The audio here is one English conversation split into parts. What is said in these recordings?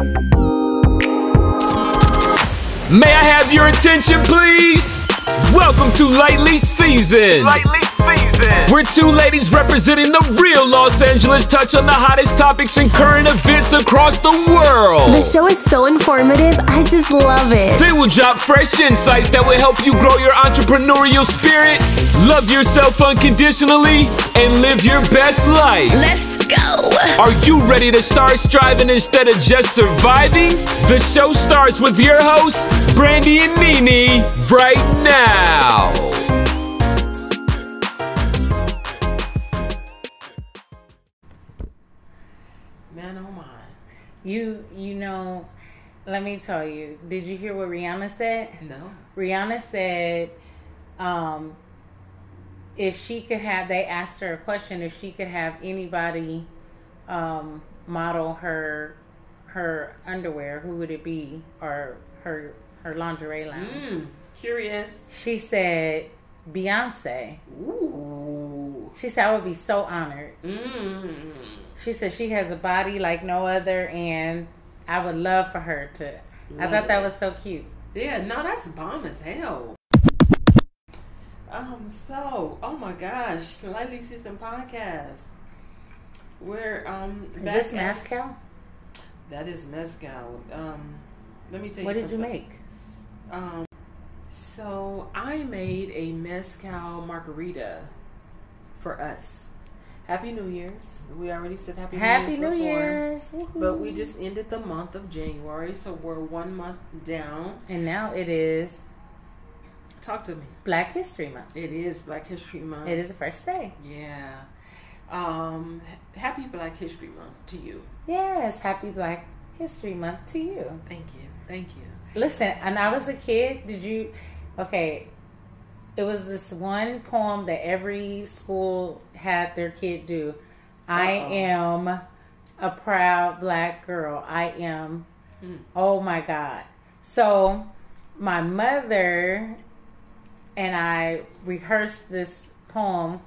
May I have your attention, please? Welcome to Lightly Seasoned. Lightly. We're two ladies representing the real Los Angeles touch on the hottest topics and current events across the world. The show is so informative. I just love it. They will drop fresh insights that will help you grow your entrepreneurial spirit, love yourself unconditionally, and live your best life. Let's go. Are you ready to start striving instead of just surviving? The show starts with your hosts, Brandy and Nene, right now. You you know, let me tell you. Did you hear what Rihanna said? No. Rihanna said, um, if she could have, they asked her a question if she could have anybody um, model her her underwear, who would it be, or her her lingerie line? Mm, curious. She said Beyonce. Ooh. She said I would be so honored. Mm. She said she has a body like no other, and I would love for her to. I thought that was so cute. Yeah, no, that's bomb as hell. Um, so, oh my gosh, Lightly Seasoned Podcast. We're, um, Is this Mezcal? That is Mezcal. Um, let me tell you What did you make? Um, so I made a mezcal margarita for us. Happy New Year's. We already said Happy, Happy New New Year's. Year's! before, But we just ended the month of January, so we're one month down. and now it is Talk to me. Black History Month. It is Black History Month. It is the first day. Yeah. Um, happy Black History Month to you. Yes, Happy Black History Month to you. Thank you. Thank you. Listen, and I was a kid. Did you? Okay, it was this one poem that every school had their kid do. I Uh-oh. am a proud black girl. I am. Hmm. Oh my God. So my mother and I rehearsed this poem.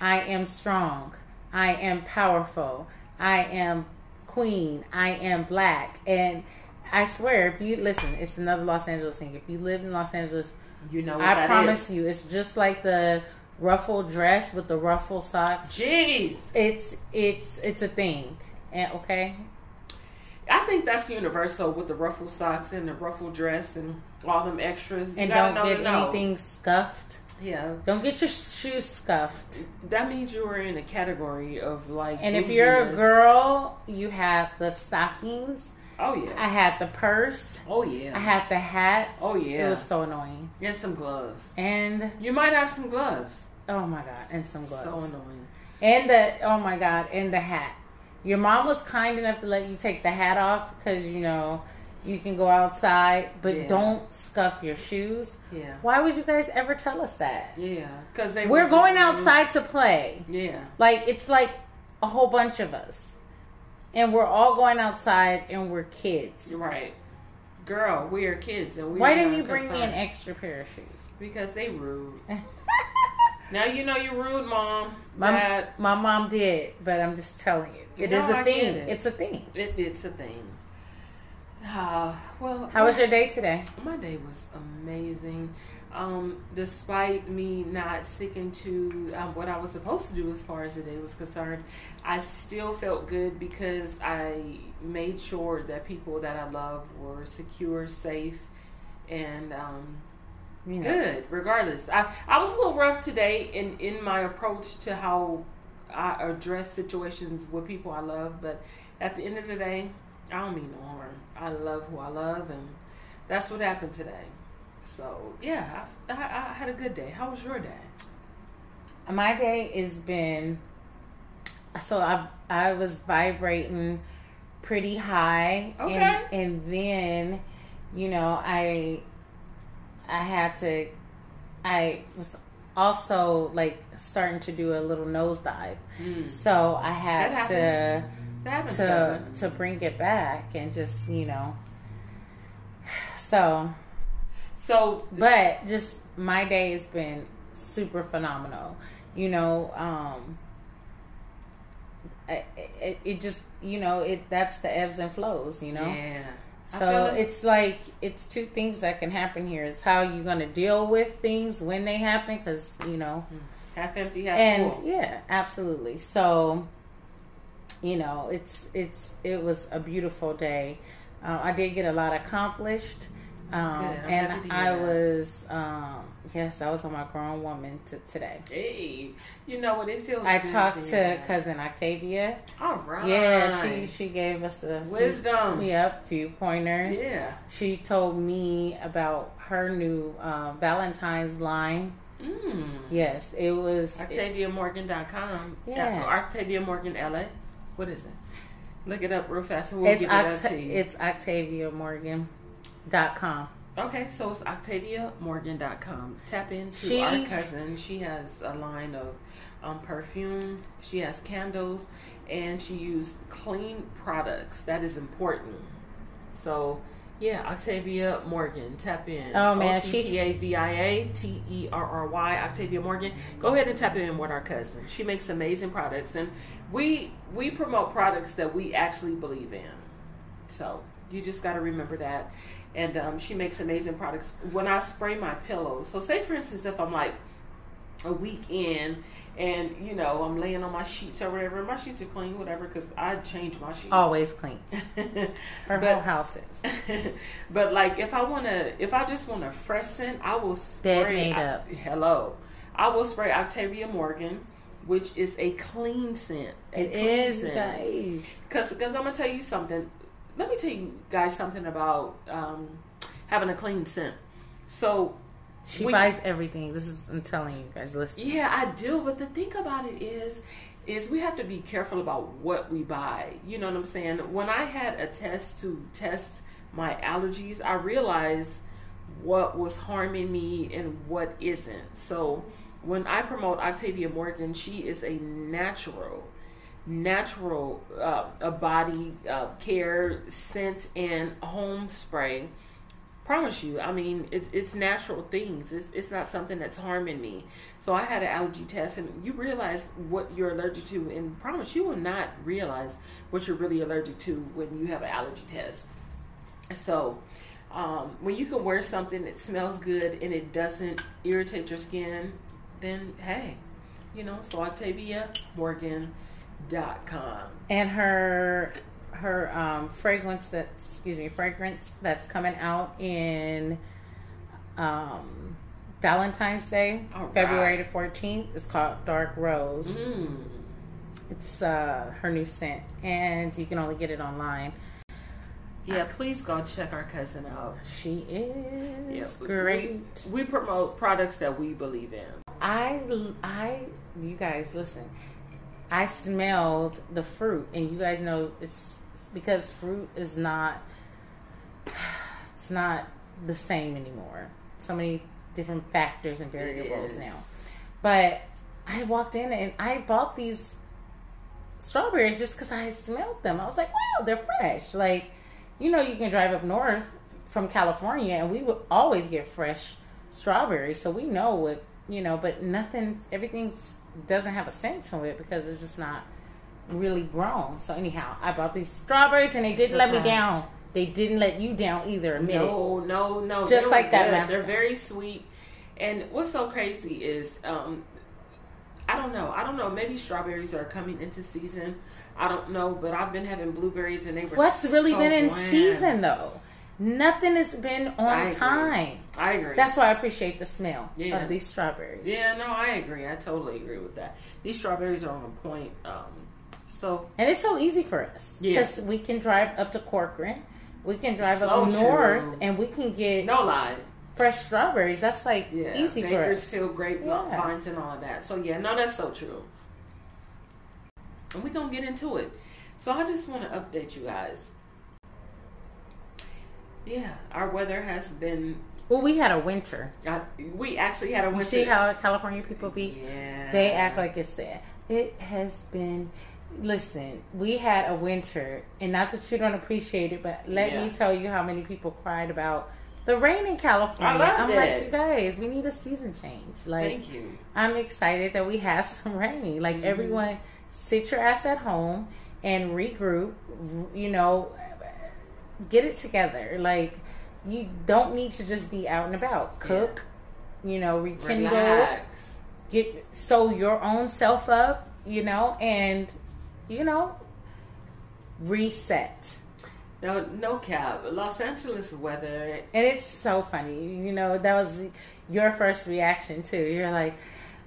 I am strong. I am powerful. I am queen. I am black. And I swear, if you listen, it's another Los Angeles thing. If you live in Los Angeles, You know what I promise is. you, it's just like the ruffled dress with the ruffled socks. Jeez. It's it's it's a thing. And okay, I think that's universal with the ruffled socks and the ruffled dress and all them extras. You and don't know get know. anything scuffed. Yeah, Don't get your shoes scuffed. that means you are in a category of like. And if you're a girl, you have the stockings. oh yeah, I had the purse. oh yeah, I had the hat. oh yeah, It was so annoying. and some gloves. And You might have some gloves. Oh my god, and some gloves. So annoying. And the oh my god, and the hat. Your mom was kind enough to let you take the hat off because you know you can go outside, but Yeah. don't scuff your shoes. Yeah, Why would you guys ever tell us that? yeah, because they We're going outside to play. Yeah, Like it's like a whole bunch of us, and we're all going outside, and we're kids. right. Girl, we are kids, and we. Why didn't you bring me an extra pair of shoes? Because they rude. now you know you're rude, mom. My, my mom did, but I'm just telling you, it is No, a I thing. it. It's a thing. It, it's a thing. Uh, well, How was your day today? My day was amazing. Um, despite me not sticking to um, what I was supposed to do as far as the day was concerned, I still felt good because I made sure that people that I love were secure, safe, and um, You know, good. Regardless, I I was a little rough today in in my approach to how I address situations with people I love, but at the end of the day, I don't mean no harm. I love who I love, and that's what happened today. So yeah, I, I, I had a good day. How was your day? my day has been so I I was vibrating pretty high, Okay. and and then you know I I had to I was also like starting to do a little nosedive, so I had to happens. That to to bring it back and just you know so So, but just my day has been super phenomenal you know um I, it, it just you know it that's the ebbs and flows. You know. Yeah. So it's like it's two things that can happen here. It's how you're gonna deal with things when they happen, because you know, half empty, half and full. yeah, absolutely. So, you know, it's it's it was a beautiful day. Uh, I did get a lot accomplished, um, Good. I'm happy and I was um, yes, I was on my grown woman t- today. Hey, you know what? It feels. Like. I talked hear to cousin Octavia. All right. Yeah, she she gave us a wisdom. few-. Yep, few pointers. Yeah. She told me about her new uh, Valentine's line. Mm. Yes, it was. OctaviaMorgan.com. Yeah. Or Octavia Morgan LA. What is it? Look it up real fast and we'll it's get it up to you. it's OctaviaMorgan.com. Okay, so it's OctaviaMorgan.com. Tap into She- our cousin. She has a line of um, perfume. She has candles, and she used clean products. That is important. So, yeah, Octavia Morgan. Tap in. Oh, man, she- O C T A V I A T E R R Y. Octavia Morgan. Go ahead and tap in with our cousin. She makes amazing products, and we we promote products that we actually believe in. So you just got to remember that. And um, she makes amazing products. When I spray my pillows, so say for instance, if I'm like a week in and you know I'm laying on my sheets or whatever, my sheets are clean, whatever, because I change my sheets. Always clean. Her But- whole house is. but like if I want to, if I just want a fresh scent, I will spray. Bed made up. hello, I will spray Octavia Morgan, which is a clean scent. A It clean is, guys. Because I'm gonna tell you something. Let me tell you guys something about um, having a clean scent. So She We- buys everything. This is I'm telling you guys. Listen. yeah, I do. But the thing about it is, is we have to be careful about what we buy. You know what I'm saying? When I had a test to test my allergies, I realized what was harming me and what isn't. So when I promote Octavia Morgan, she is a natural, natural uh, a body uh, care scent and home spray. Promise you i mean it's it's natural things. It's, it's not something that's harming me. So i had an allergy test and you realize what you're allergic to and promise you will not realize what you're really allergic to when you have an allergy test. So um, when you can wear something that smells good and it doesn't irritate your skin then hey you know so octavia morgan.com And her her um, fragrance that excuse me fragrance that's coming out in um, Valentine's Day, right. February the fourteenth. It's called Dark Rose. mm. It's uh, her new scent, and you can only get it online. yeah please go check our cousin out She is Yeah, great. We, we promote products that we believe in. I, I, you guys listen. I smelled the fruit, and you guys know it's, because fruit is not, it's not the same anymore. So many different factors and variables now. But I walked in and I bought these strawberries just because I smelled them. I was like, wow, they're fresh. Like, you know, you can drive up north from California and we would always get fresh strawberries. So we know what, you know, but nothing, everything doesn't have a scent to it because it's just not really grown. So anyhow, I bought these strawberries and they didn't let me down. They didn't let you down either. Admit it. No, no, no. Just like that good. They're very sweet. And what's so crazy is, um, I don't know. I don't know. Maybe strawberries are coming into season. I don't know, but I've been having blueberries and they were. What's really so been in bland. season though? Nothing has been on agree. time. I agree. That's why I appreciate the smell Yeah. of these strawberries. yeah, no, I agree. I totally agree with that. These strawberries are on point. Um, so And it's so easy for us Yeah. because we can drive up to Corcoran, we can drive So up north, true. and we can get no lie. fresh strawberries. That's like Yeah, easy for us. Bakersfield grape Yeah. vines and all of that. So yeah, no, that's so true. And we're gonna get into it. So I just want to update you guys. Yeah, our weather has been. Well, we had a winter. Uh, we actually had a You see how California people be? Yeah. They act like it's there. It has been. Listen, we had a winter, and not that you don't appreciate it, but let Yeah. me tell you how many people cried about the rain in California. I am like, you guys, we need a season change. Like, Thank you. I'm excited that we have some rain. Like Mm-hmm. everyone sit your ass at home and regroup. You know, get it together. Like you don't need to just be out and about. Cook, you know, rekindle, Relax. get sew your own self up. You know, and you know, reset. No, no cap. Los Angeles weather. And it's so funny. You know, that was your first reaction too. You're like,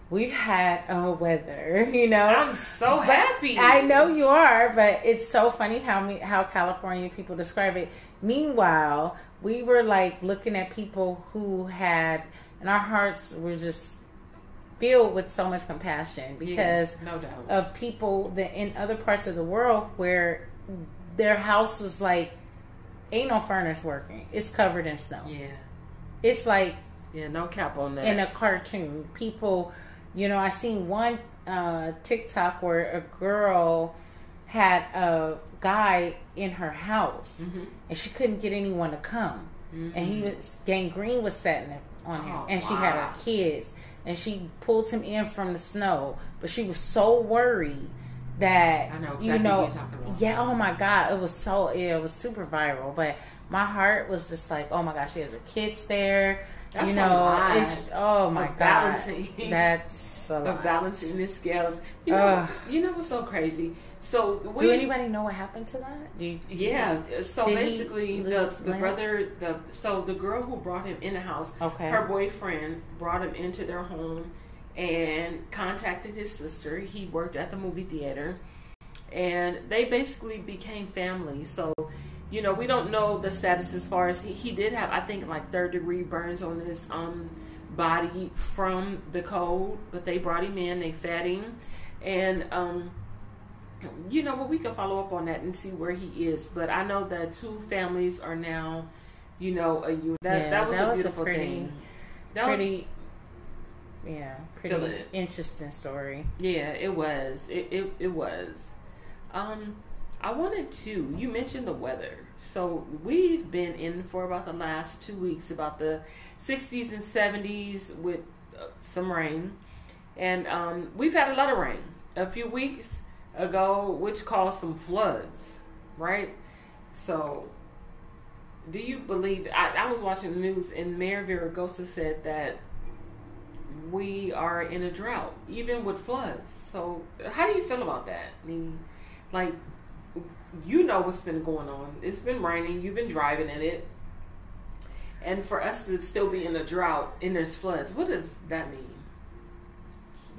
we've had a weather, you know. I'm so But happy. I know you are, but it's so funny how me how California people describe it. Meanwhile, we were like looking at people who had and our hearts were just filled with so much compassion because Yeah, no doubt. of people that in other parts of the world where their house was like ain't no furnace working. It's covered in snow. Yeah, It's like yeah, no cap on that. in a cartoon. People, you know, I seen one uh, TikTok where a girl had a guy in her house Mm-hmm. and she couldn't get anyone to come. And he was gangrene was setting on him, Oh, and she had her kids, and she pulled him in from the snow, but she was so worried that I know you exactly know, what you're about. yeah. Oh my god, it was so yeah, it was super viral, but my heart was just like, oh my gosh, she has her kids there. That's you a know, it's oh my of god, balancing. that's a lot. of balancing the scales. You know, Ugh. you know what's so crazy? So we, Do anybody know what happened to that? You, Yeah. So basically, the the brother, the so the girl who brought him in the house, Okay. her boyfriend brought him into their home and contacted his sister. He worked at the movie theater, and they basically became family. So. You know, we don't know the status as far as he, he did have, I think, like third degree burns on his um, body from the cold, but they brought him in, they fed him, and um, you know what we can follow up on that and see where he is but i know that two families are now you know a unit that, Yeah, that was that a was a beautiful pretty- thing. That was pretty, yeah, pretty interesting story. yeah it was. It, it, it was. Um i wanted to you mentioned the weather so we've been in for about the last two weeks about the 60s and 70s with uh, some rain. And um, we've had a lot of rain. A few weeks ago which caused some floods right? So do you believe I, I was watching the news and mayor Villaraigosa said that we are in a drought even with floods. So how do you feel about that? I mean, like you know what's been going on it's been raining you've been driving in it and for us to still be in a drought and there's floods what does that mean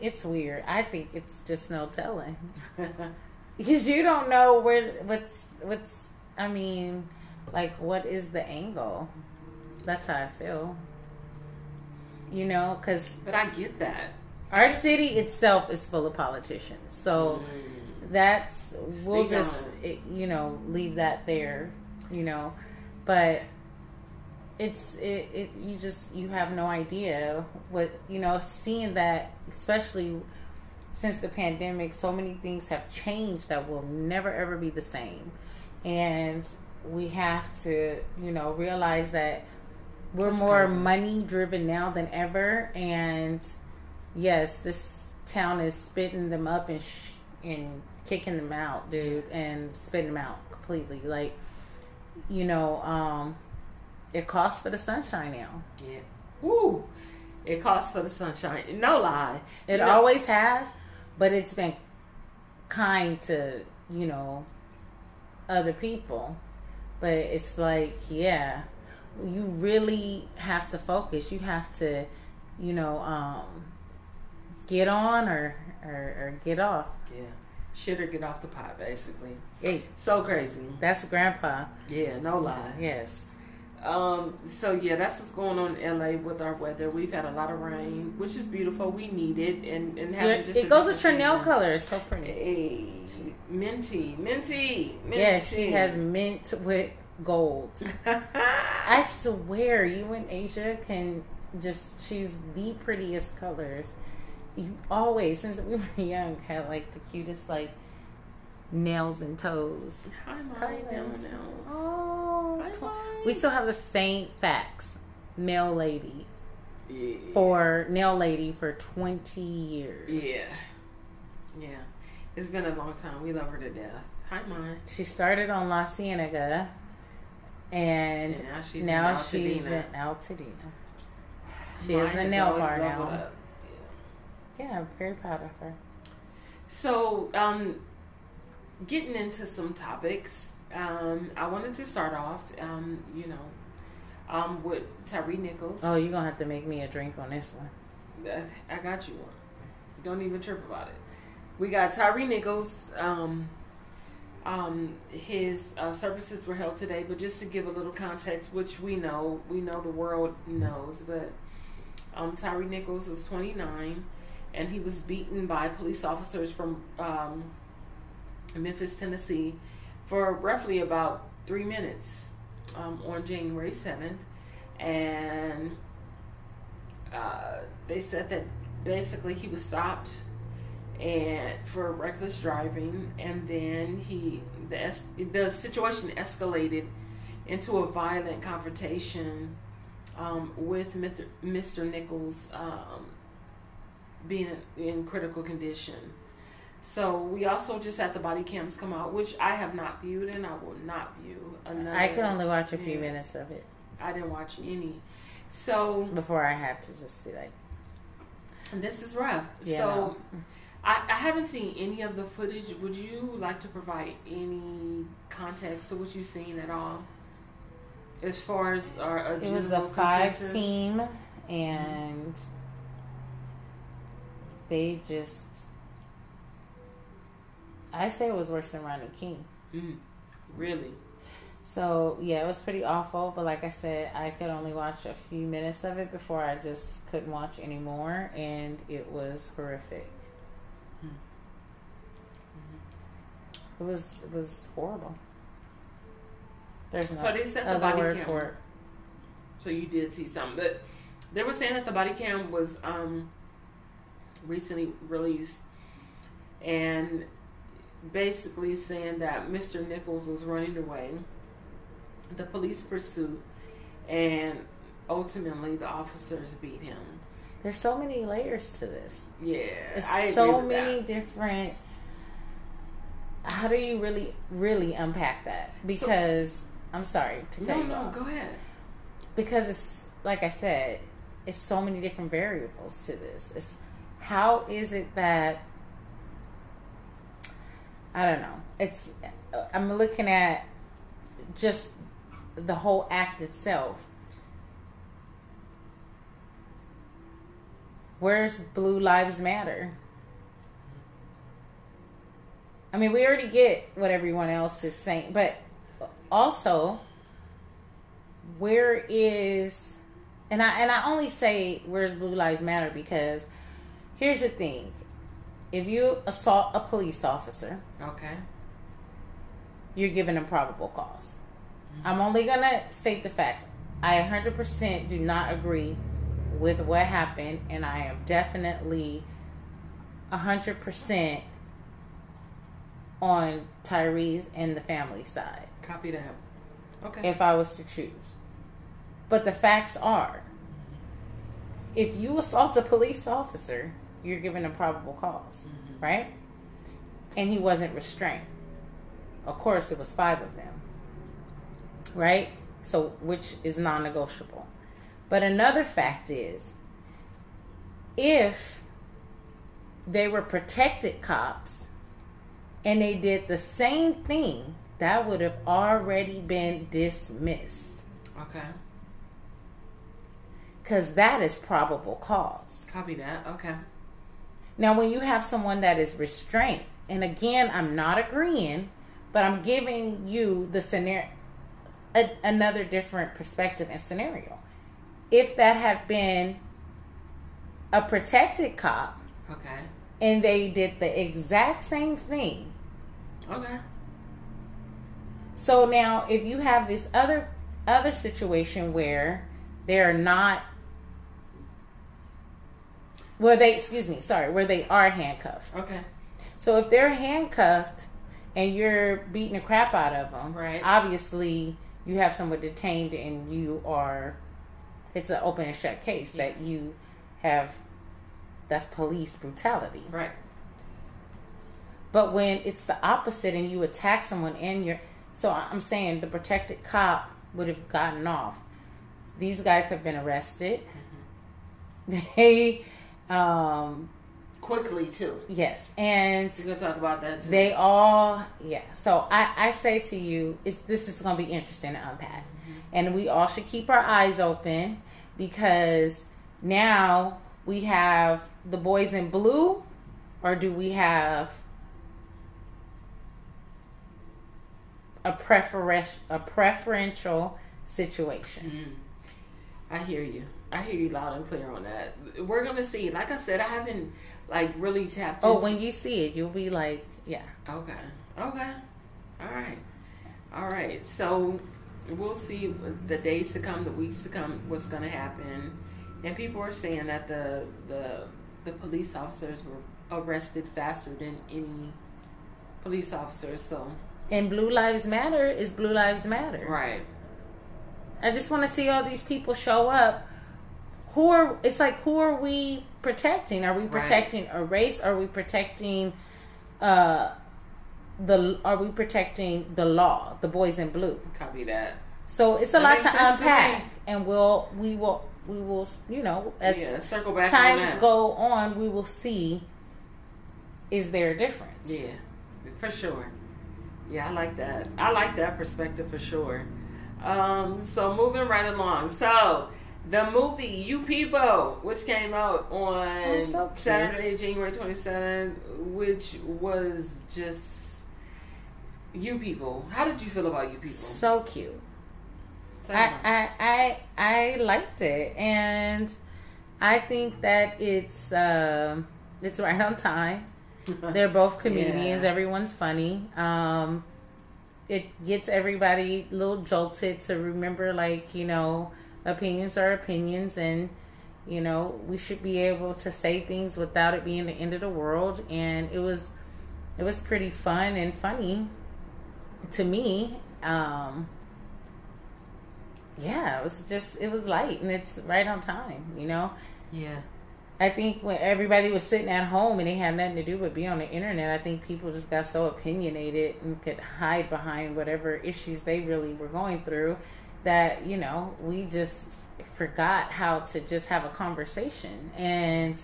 It's weird. I think it's just no telling because you don't know where what's what's. I mean, like what is the angle? That's how I feel. You know, because but i get that our city itself is full of politicians, so. Mm. That's we'll Speak just it, you know leave that there you know. But it's it, it you just you have no idea what you know seeing that especially since the pandemic so many things have changed that will never ever be the same. And we have to you know realize that we're That's more crazy. money driven now than ever. And yes this town is spitting them up and sh- and kicking them out dude and spitting them out completely like you know um it costs for the sunshine now Yeah. Woo. It costs for the sunshine. No lie. it You know, always has but it's been kind to you know other people but it's like yeah you really have to focus you have to you know um get on or or, or get off Yeah. Shit or get off the pot, basically. hey So crazy. that's grandpa Yeah, no lie. yes Um, so yeah, that's what's going on in LA with our weather. We've had a lot of rain, which is beautiful. We need it and, and having just it goes with Trinell season. color it's so pretty Hey, minty, minty, minty. yeah she has mint with gold I swear, you in Asia can just choose the prettiest colors. You always, since we were young, had like the cutest like nails and toes. Hi. Now, now. Oh, Hi, tw- we still have the same facts. Male lady Yeah. for nail lady for twenty years. Yeah. Yeah. It's been a long time. We love her to death. Hi, mine. She started on La Cienega, and, And now she's now in she's Altadena. in Altadena. She Mine has a nail bar now. Yeah. I'm very proud of her. So, um, getting into some topics, um, I wanted to start off, um, you know, um, with Tyre Nichols. Oh, you're gonna have to make me a drink on this one. Uh, I got you one. Don't even trip about it. We got Tyre Nichols. Um, um, his uh, services were held today, but just to give a little context, which we know, we know the world knows, but um, Tyre Nichols was 29, and he was beaten by police officers from um, Memphis, Tennessee, for roughly about three minutes um, on January 7th, and uh, they said that basically he was stopped and for reckless driving, and then he the es- the situation escalated into a violent confrontation um, with Mr. Nichols um, being in critical condition. So we also just had the body cams come out, which I have not viewed and I will not view. Another, I could only watch a few Yeah. minutes of it I didn't watch any. So before I had to just be like, this is rough. Yeah, so no. I, I haven't seen any of the footage. Would you like to provide any context to what you've seen at all? As far as our it was a five consensus? team, and they just. I say it was worse than Rodney King. Mm, really? So yeah, it was pretty awful. But like I said, I could only watch a few minutes of it before I just couldn't watch anymore, and it was horrific. Hmm. It was it was horrible. There's no So they said the body word cam- for it. So you did see something, but they were saying that the body cam was um, recently released, and basically saying that Mr. Nichols was running away. The police pursued, and ultimately the officers beat him. There's so many layers to this. Yeah, agree so many that. different. How do you really really unpack that? Because I'm sorry to cut No, you no, go ahead. because it's like I said, it's so many different variables to this. It's how is it that I don't know. It's I'm looking at just the whole act itself. Where's Blue Lives Matter? I mean, we already get what everyone else is saying, but also where is and I and I only say where's Blue Lives Matter because here's the thing. If you assault a police officer, Okay. you're given a probable cause. Mm-hmm. I'm only gonna state the facts. I 100% do not agree with what happened, and I am definitely 100% on Tyre's and the family side. Copy that. Okay. if I was to choose. But the facts are if you assault a police officer, you're given a probable because mm-hmm. right? And he wasn't restrained. Of course, it was five of them, right? So, which is non negotiable. But another fact is if they were protected cops and they did the same thing, that would have already been dismissed okay. because that is probable cause. Copy that. Okay. Now, when you have someone that is restrained, and again, I'm not agreeing, but I'm giving you the scenario, a, another different perspective and scenario. If that had been a protected cop Okay. and they did the exact same thing, Okay. So now, if you have this other other situation where they're not, where they excuse me, sorry, where they are handcuffed. Okay. So if they're handcuffed and you're beating the crap out of them, Right. Obviously, you have someone detained and you are. It's an open and shut case that you have. That's police brutality. Right. But when it's the opposite and you attack someone and you're so I'm saying the protected cop would have gotten off. These guys have been arrested. Mm-hmm. They um Quickly too. yes, and We're gonna talk about that too. they all yeah. So I I say to you, it's this is going to be interesting to unpack. And we all should keep our eyes open because now we have the boys in blue or do we have a preferential a preferential situation? I hear you. I hear you loud and clear on that. We're gonna see. Like I said, I haven't like really tapped. Oh, into- when you see it, you'll be like, yeah. Okay. Okay. All right. All right. So we'll see the days to come, the weeks to come, what's going to happen. And people are saying that the the the police officers were arrested faster than any police officers. So And Blue Lives Matter is Blue Lives Matter. right. I just want to see all these people show up. Who are? It's like who are we protecting? Are we Right. protecting a race? Are we protecting uh the? Are we protecting the law? The boys in blue. Copy that. So it's a That lot to sense to unpack, and we'll we will we will you know as yeah. Circle back. times that. go on, we will see. Is there a difference? Yeah, for sure. Yeah, I like that. I like that perspective for sure. Um, so moving right along. So the movie You People, which came out on Oh, so. Saturday, January 27th, which was just You People. How did you feel about You People? So cute. I. I I I liked it, and I think that it's um it's right on time. They're both comedians. Yeah. Everyone's funny. Um, it gets everybody a little jolted to remember, like you know, opinions are opinions, and you know we should be able to say things without it being the end of the world. And it was it was pretty fun and funny to me. Um, yeah, it was just it was light and it's right on time, you know. yeah. I think when everybody was sitting at home and they had nothing to do but be on the internet, I think people just got so opinionated and could hide behind whatever issues they really were going through that, you know, we just forgot how to just have a conversation. And,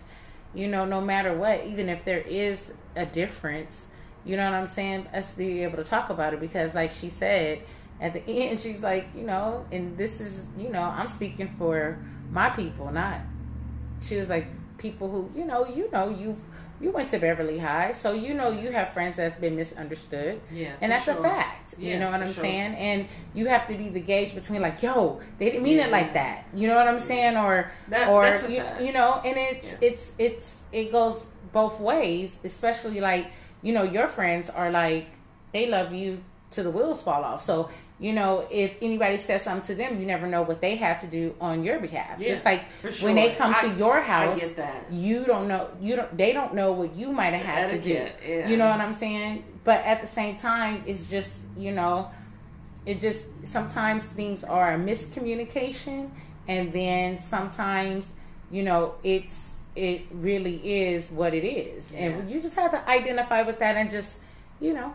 you know, no matter what, even if there is a difference, you know what I'm saying? Us be able to talk about it because, like she said, at the end, she's like, you know, and this is, you know, I'm speaking for my people, not she was like people who you know you know you you went to beverly high so you know you have friends that's been misunderstood Yeah, and that's a sure. fact you know what i'm sure. saying and you have to be the gauge between like yo they didn't mean Yeah. it like that you know what i'm saying or That- or you, you know and it's Yeah. it's it's it goes both ways especially like you know your friends are like they love you to the wheels fall off. So you know if anybody says something to them you never know what they have to do on your behalf. Yeah, just like for when they sure. come to your house you don't know you don't they don't know what you might have had to do. Yeah. you know what i'm saying? But at the same time it's just you know it just sometimes things are a miscommunication and then sometimes you know it's it really is what it is. And you just have to identify with that and just you know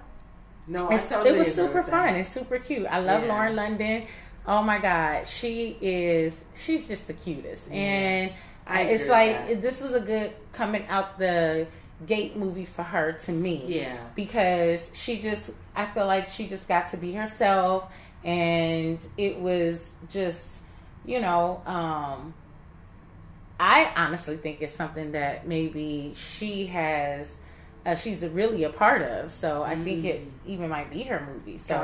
No, it's, totally it was super fun it's super cute i love Yeah. lauren london oh my god she is she's just the cutest and I it's like that. this was a good coming out the gate movie for her to me Yeah. because she just i feel like she just got to be herself and it was just you know um i honestly think it's something that maybe she has uh, she's really a part of so i think it even might be her movie so.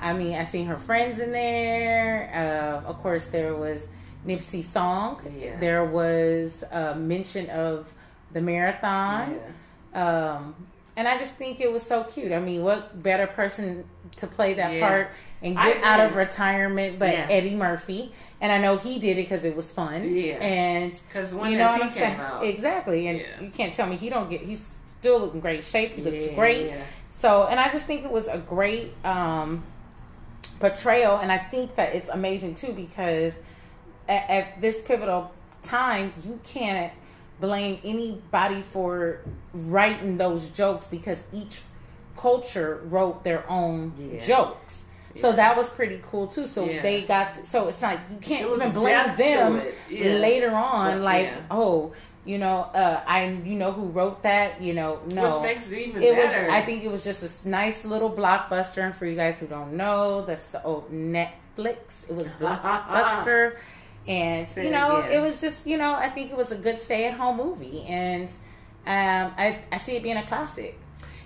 I mean, I seen her friends in there. Uh, of course, there was Nipsey song. Yeah. There was a mention of the marathon. Um, and I just think it was so cute. I mean, what better person to play that Yeah. part and get out of retirement but Yeah. Eddie Murphy? And I know he did it because it was fun. Yeah. And 'Cause when you know what I'm saying? out? Exactly. And Yeah. you can't tell me he don't get. He's still in great shape. He looks Yeah, great. So, and I just think it was a great um, portrayal, and I think that it's amazing too because at, at this pivotal time, you can't blame anybody for writing those jokes because each culture wrote their own Yeah. jokes. So Yeah. that was pretty cool too. So Yeah. they got so it's like you can't even blame them. Later on. But, like oh, you know, uh, I you know who wrote that. You know, no, Which makes it even it was. I think it was just a nice little blockbuster. And for you guys who don't know, that's the old Netflix. It was blockbuster, and you know, again. it was just you know, I think it was a good stay-at-home movie, and um, I I see it being a classic.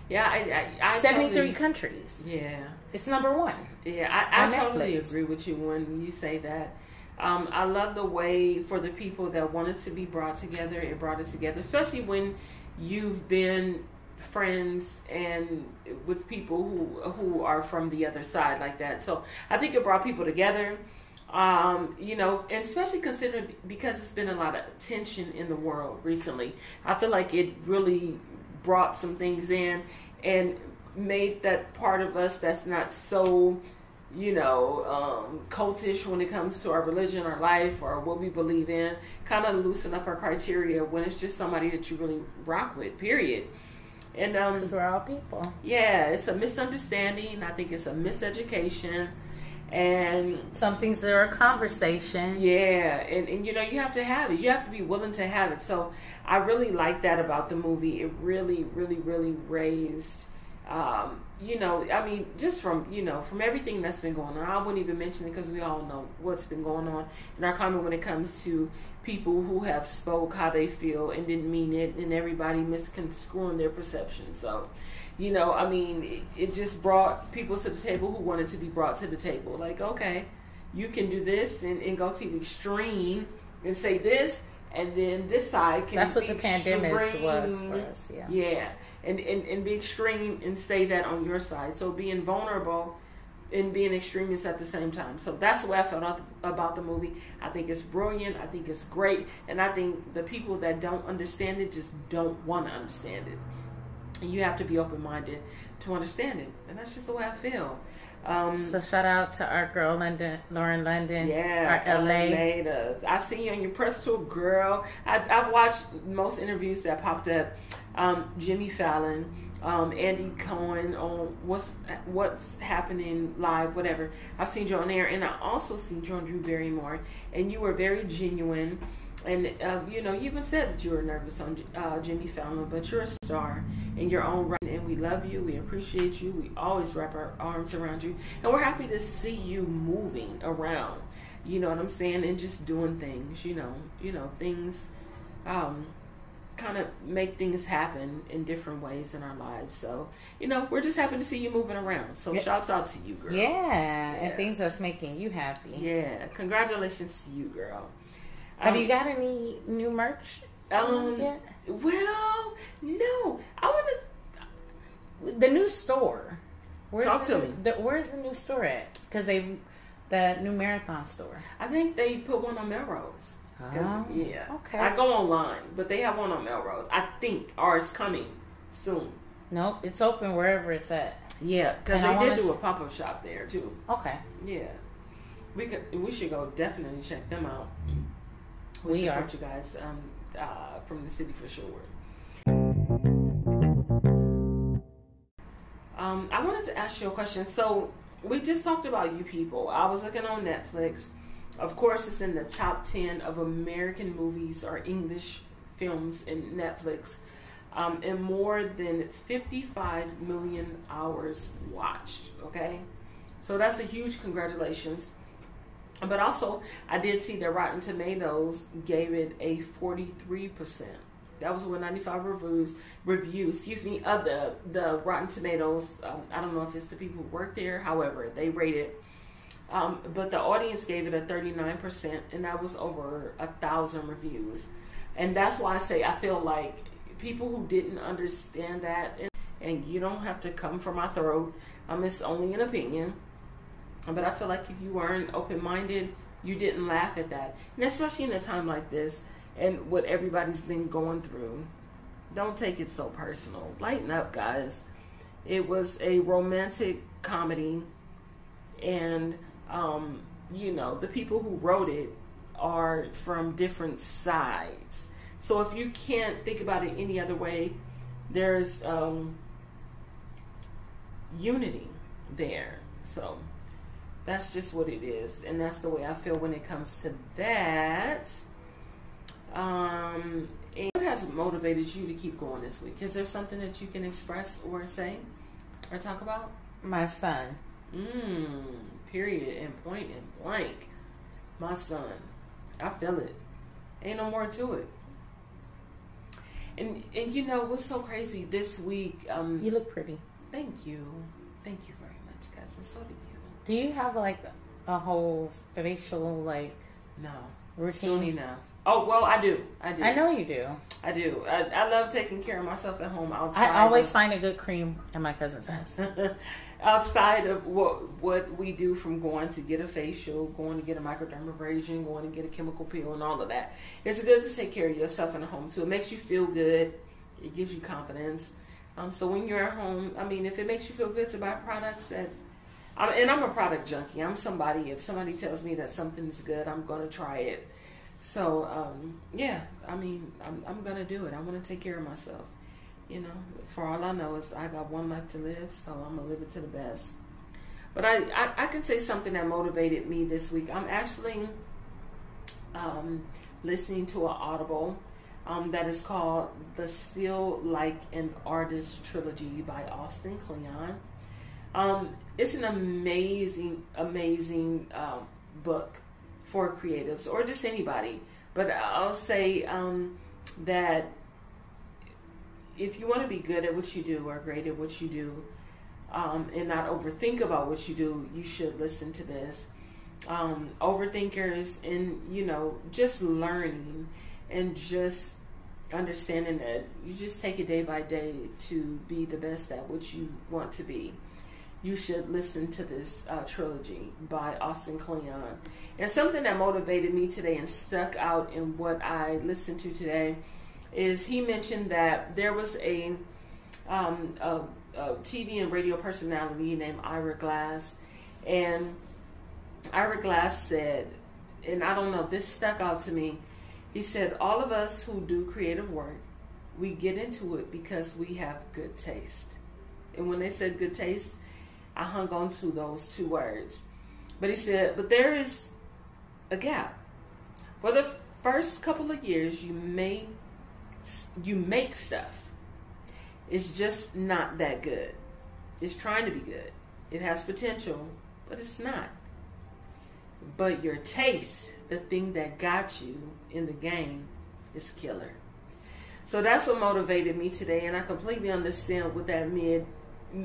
Yeah, I, I, I Seventy-three totally- countries. Yeah, It's number one. yeah, I, I On totally Netflix. agree with you when you say that. Um, I love the way for the people that wanted to be brought together, it brought it together, especially when you've been friends and with people who who are from the other side like that. So I think it brought people together. Um, you know, and especially considering because it's been a lot of tension in the world recently. I feel like it really brought some things in and made that part of us that's not so you know, um, cultish when it comes to our religion, or life, or what we believe in, kind of loosen up our criteria when it's just somebody that you really rock with, period. And um, Because we're all people. yeah, it's a misunderstanding. I think it's a miseducation. And Some things that are a conversation. yeah, and, and you know, you have to have it. You have to be willing to have it. So I really like that about the movie. It really, really, really raised, um, you know, I mean, just from, you know, from everything that's been going on. I wouldn't even mention it because we all know what's been going on in our comment when it comes to people who have spoke how they feel and didn't mean it and everybody misconstruing their perception. So, you know, I mean, it, it just brought people to the table who wanted to be brought to the table. Like, okay, you can do this and, and go to the extreme and say this, and then this side can. Be. That's what the pandemic was for us, yeah. Yeah, and, and and be extreme and say that on your side. So being vulnerable and being extremist at the same time. So that's the way I felt about- the movie. I think it's brilliant. I think it's great, and I think the people that don't understand it just don't want to understand it. And you have to be open minded to understand it, and that's just the way I feel. Um, So shout out to our girl London, Lauren London, yeah, our LA. LA. I see you on your press tour, girl. I, I've watched most interviews that popped up. Um, Jimmy Fallon, um, Andy Cohen on what's what's happening live, whatever. I've seen you on there, and I also seen you on Drew Barrymore, and you were very genuine. And um, you know, you even said that you were nervous on uh, Jimmy Fallon, but you're a star in your own right, and we love you. We appreciate you. We always wrap our arms around you, and we're happy to see you moving around. You know what I'm saying, and just doing things. You know, you know things. Um, kind of make things happen in different ways in our lives. So, you know, we're just happy to see you moving around. So, shouts out to you, girl. Yeah, Yeah. and things that's making you happy. Yeah, congratulations to you, girl. Have Um, you got any new merch? Um, yet? well, no. I want to. The new store. Where's Talk to new- me. The, where's the new store at? Because they, the new marathon store. I think they put one on Melrose. Oh, yeah. okay. I go online, but they have one on Melrose. I think, or it's coming soon. Nope, it's open wherever it's at. Yeah, because they did do a pop up shop there too. Okay, Yeah, we could. We should go definitely check them out. We support are. you guys um, uh, from the city for sure. Um, I wanted to ask you a question. So we just talked about you people. I was looking on Netflix. Of course, it's in the top ten of American movies or English films in Netflix, um, and more than fifty-five million hours watched. Okay, so that's a huge congratulations. But also, I did see that Rotten Tomatoes gave it a 43%. That was with 95 reviews, reviews, excuse me, of the, the Rotten Tomatoes. Um, I don't know if it's the people who work there, however, they rated. Um, but the audience gave it a 39%, and that was over a thousand reviews. And that's why I say I feel like people who didn't understand that, and, and you don't have to come for my throat, um, it's only an opinion. But I feel like if you weren't open minded, you didn't laugh at that. And especially in a time like this and what everybody's been going through, don't take it so personal. Lighten up, guys. It was a romantic comedy, and, um, you know, the people who wrote it are from different sides. So if you can't think about it any other way, there's um, unity there. So that's just what it is, and that's the way I feel when it comes to that. Um, and what has motivated you to keep going this week? Is there something that you can express or say or talk about? My son. Mmm. Period and point and blank. My son. I feel it. Ain't no more to it. And and you know what's so crazy this week? Um, You look pretty. thank you, thank you very much, guys, and so do you. Do you have like a whole facial like No, routine? soon enough. Oh well, I do. I do. I know you do. I do. I, I love taking care of myself at home outside. I always of- find a good cream at my cousin's house. outside of what what we do from going to get a facial, going to get a microdermabrasion, going to get a chemical peel, and all of that. It's good to take care of yourself in the home too. It makes you feel good. It gives you confidence. Um, so when you're at home, I mean, if it makes you feel good to buy products that, I'm, and I'm a product junkie. I'm somebody. If somebody tells me that something's good, I'm gonna try it. So um, yeah, I mean, I'm I'm gonna do it. I want to take care of myself. You know, for all I know is I got one life to live, so I'm gonna live it to the best. But I, I, I can say something that motivated me this week. I'm actually um, listening to an Audible um, that is called The Steal Like an Artist Trilogy by Austin Kleon. Um, it's an amazing, amazing um, book for creatives or just anybody. But I'll say um, that if you want to be good at what you do or great at what you do um, and not overthink about what you do, you should listen to this. Um, overthinkers and, you know, just learning and just understanding that you just take it day by day to be the best at what you want to be. You should listen to this uh, trilogy by Austin Kleon. And something that motivated me today and stuck out in what I listened to today is he mentioned that there was a, um, a, a TV and radio personality named Ira Glass, and Ira Glass said, and I don't know, this stuck out to me. He said, All of us who do creative work, we get into it because we have good taste. And when they said good taste, I hung on to those two words. But he said, But there is a gap. For the first couple of years, you may you make stuff. It's just not that good. It's trying to be good. It has potential, but it's not. But your taste, the thing that got you in the game, is killer. So that's what motivated me today, and I completely understand what that meant,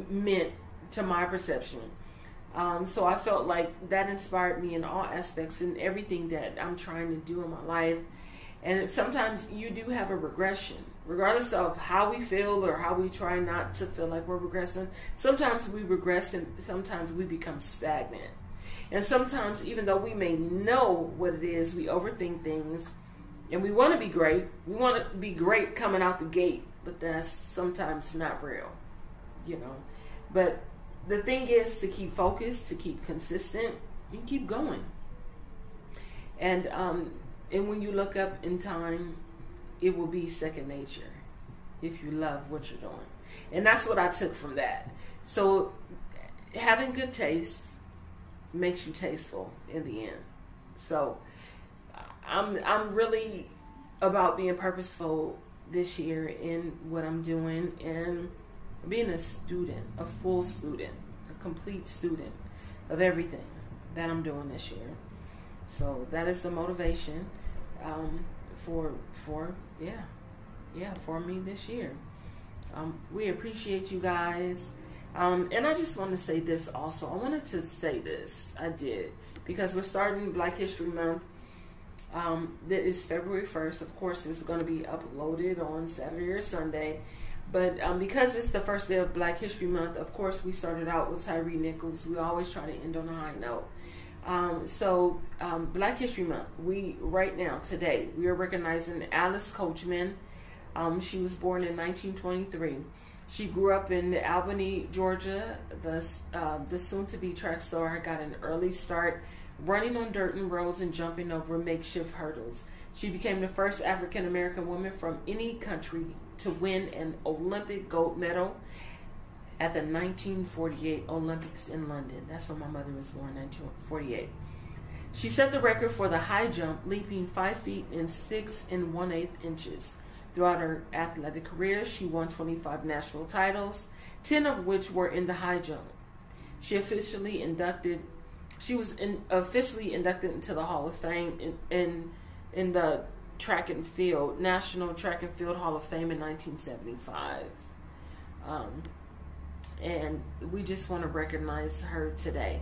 meant to my perception. Um, so I felt like that inspired me in all aspects in everything that I'm trying to do in my life. And sometimes you do have a regression, regardless of how we feel or how we try not to feel like we're regressing. Sometimes we regress and sometimes we become stagnant. And sometimes, even though we may know what it is, we overthink things and we want to be great. We want to be great coming out the gate, but that's sometimes not real, you know. But the thing is to keep focused, to keep consistent, and keep going. And um, and when you look up in time, it will be second nature if you love what you're doing. And that's what I took from that. So having good taste makes you tasteful in the end. So I'm I'm really about being purposeful this year in what I'm doing and being a student, a full student, a complete student of everything that I'm doing this year. So that is the motivation um, for for yeah yeah for me this year. Um, we appreciate you guys. Um, and I just want to say this also. I wanted to say this. I did because we're starting Black History Month. Um, that is February 1st. Of course, it's going to be uploaded on Saturday or Sunday. But um, because it's the first day of Black History Month, of course, we started out with Tyre Nichols. We always try to end on a high note. Um, so, um, Black History Month, we right now, today, we are recognizing Alice Coachman. Um, she was born in 1923. She grew up in Albany, Georgia. The uh, the soon-to-be track star got an early start running on dirt and roads and jumping over makeshift hurdles. She became the first African American woman from any country to win an Olympic gold medal at the 1948 Olympics in London. That's when my mother was born, 1948. She set the record for the high jump, leaping 5 feet and 6 and 1 8 inches. Throughout her athletic career, she won 25 national titles, 10 of which were in the high jump. She officially inducted she was in, officially inducted into the Hall of Fame in, in in the track and field National Track and Field Hall of Fame in 1975. Um, and we just want to recognize her today.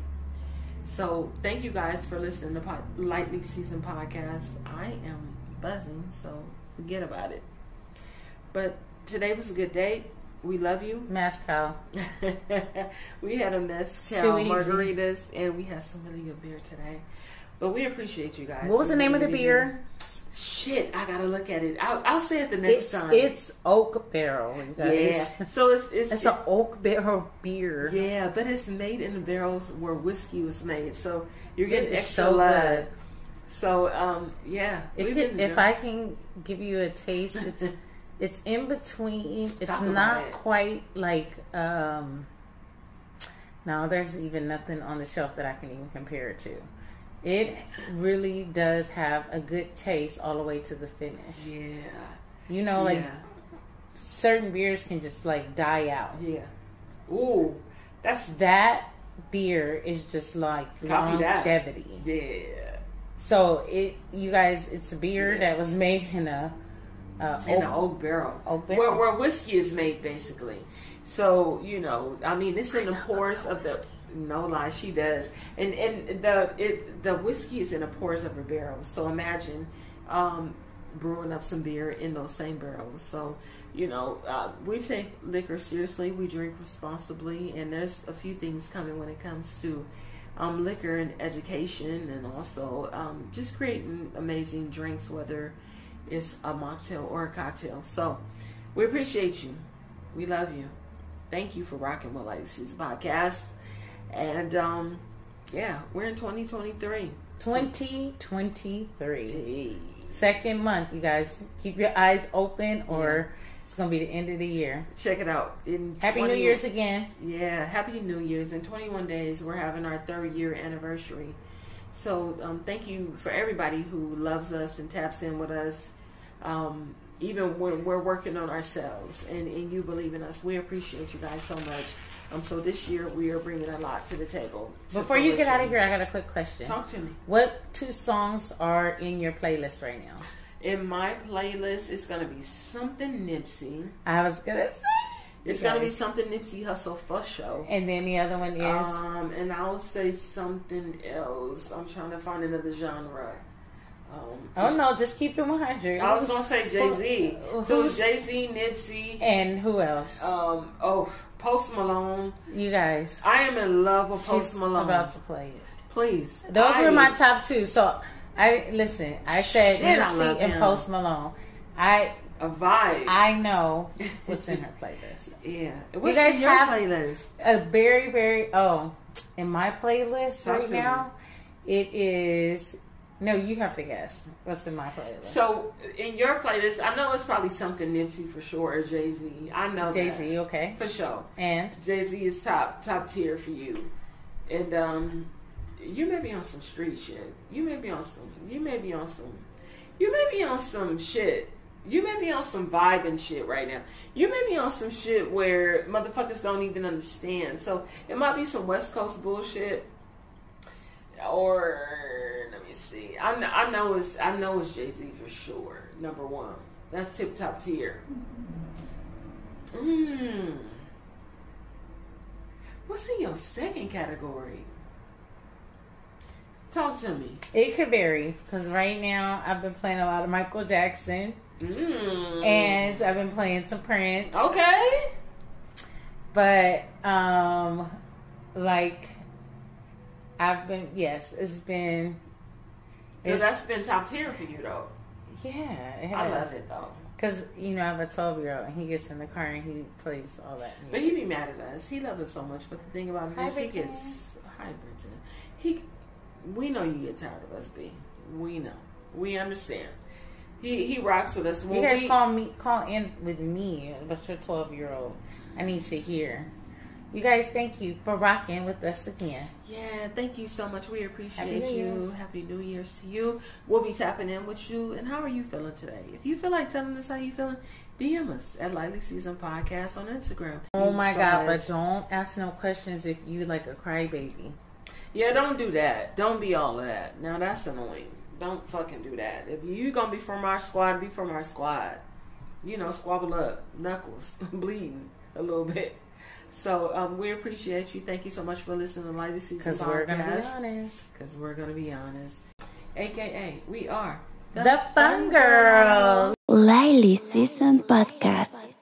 So thank you guys for listening to Pod- Lightly Seasoned podcast. I am buzzing, so forget about it. But today was a good day. We love you. Mezcal. we had a mezcal margaritas, and we had some really good beer today. But we appreciate you guys. What was the name of the beer? Shit, I gotta look at it. I'll, I'll say it the next It's time. it's oak barrel. yeah. So it's it's, It's an oak barrel beer. yeah, but it's made in the barrels where whiskey was made. So you're getting It's extra so love. good. So um, yeah. If, it- if I can give you a taste, it's it's in between. It's Talk not it. quite like um. No, there's even nothing on the shelf that I can even compare it to. It really does have a good taste all the way to the finish. yeah. You know, like yeah. certain beers can just like die out. Yeah. Ooh, that's That beer is just like Copy that. longevity. yeah. So it, you guys, it's a beer Yeah. that was made in a, a In oak- an oak barrel. Oak Where, where whiskey is made, basically. So you know, I mean, it's in the pores of the. No lie, she does, and and the it the whiskey is in the pores of her barrels. So imagine um, brewing up some beer in those same barrels. So you know, uh, we take liquor seriously. We drink responsibly, and there's a few things coming when it comes to um, liquor and education, and also um, just creating amazing drinks, whether it's a mocktail or a cocktail. So we appreciate you. We love you. Thank you for rocking with Legacies podcast. And um, yeah, we're in 2023. 2023. Hey. Second month, you guys. Keep your eyes open or it's going to be the end of the year. Check it out. In Happy 20 New Year's again. Yeah, Happy New Year's. In 21 days, we're having our third year anniversary. So um, thank you for everybody who loves us and taps in with us. Um, even when we're working on ourselves and, and you believe in us, we appreciate you guys so much. Um, so this year we are bringing a lot to the table. to Before you get out of here, I got a quick question. talk to me. What two songs are in your playlist right now? In my playlist, it's gonna be something Nipsey. I was going to say. It's gonna be something Nipsey Hussle for show. And then the other one is. Um, and I'll say something else. I'm trying to find another genre. Um, oh, no, just keep it 100. I was gonna say Jay Z. Who- So Jay Z, Nipsey, And who else? um, oh, Post Malone. You guys. I am in love with Post Malone. about to play it. Please, Those I- were my top two. So I listen. I said Shit, I Nipsey and him. Post Malone. I a vibe. I know what's in her playlist. yeah. What's guys in your have- playlist? A very very oh, in my playlist Talk right to me. now, it is. No, you have to guess what's in my playlist. So in your playlist, I know it's probably something Nipsey for sure or Jay Z. I know Jay Z, okay, for sure. and Jay Z is top top tier for you, and um, you may be on some street shit. You may be on some. You may be on some. You may be on some shit. You may be on some vibe and shit right now. You may be on some shit where motherfuckers don't even understand. So it might be some West Coast bullshit, or let me see. I know, I know it's I know it's Jay Z for sure. Number one. That's tip top tier. Mmm. What's in your second category? Talk to me. it could vary because right now I've been playing a lot of Michael Jackson Mm. and I've been playing some Prince. okay. But um like I've been yes, it's been it's, that's been top tier for you though. yeah, it I love it though. Cause you know I have a twelve year old and he gets in the car and he plays all that But music. he be mad at us. He loves us so much. But the thing about it Hi, is he Britton. gets hi Britton. He we know you get tired of us, B. We know. We understand. He he rocks with us. When You guys we, call me, call in with me, but you're 12 year old. I need to hear. You guys, thank you for rocking with us again. Yeah, thank you so much. We appreciate Happy you. Happy New Year's to you. We'll be tapping in with you. And how are you feeling today? If you feel like telling us how you feeling, DM us at Lightly Seasoned Podcast on Instagram. Oh my so God, much. but don't ask no questions if you like a crybaby. Yeah, don't do that. Don't be all of that. Now that's annoying. Don't fucking do that. If you gonna be from our squad, be from our squad. You know, squabble up, knuckles, bleeding a little bit. So um, we appreciate you. Thank you so much for listening to Lightly Seasoned Because we're going to be honest. Because we're gonna be honest. AKA, we are The Fun Girls. Lightly Seasoned Podcast.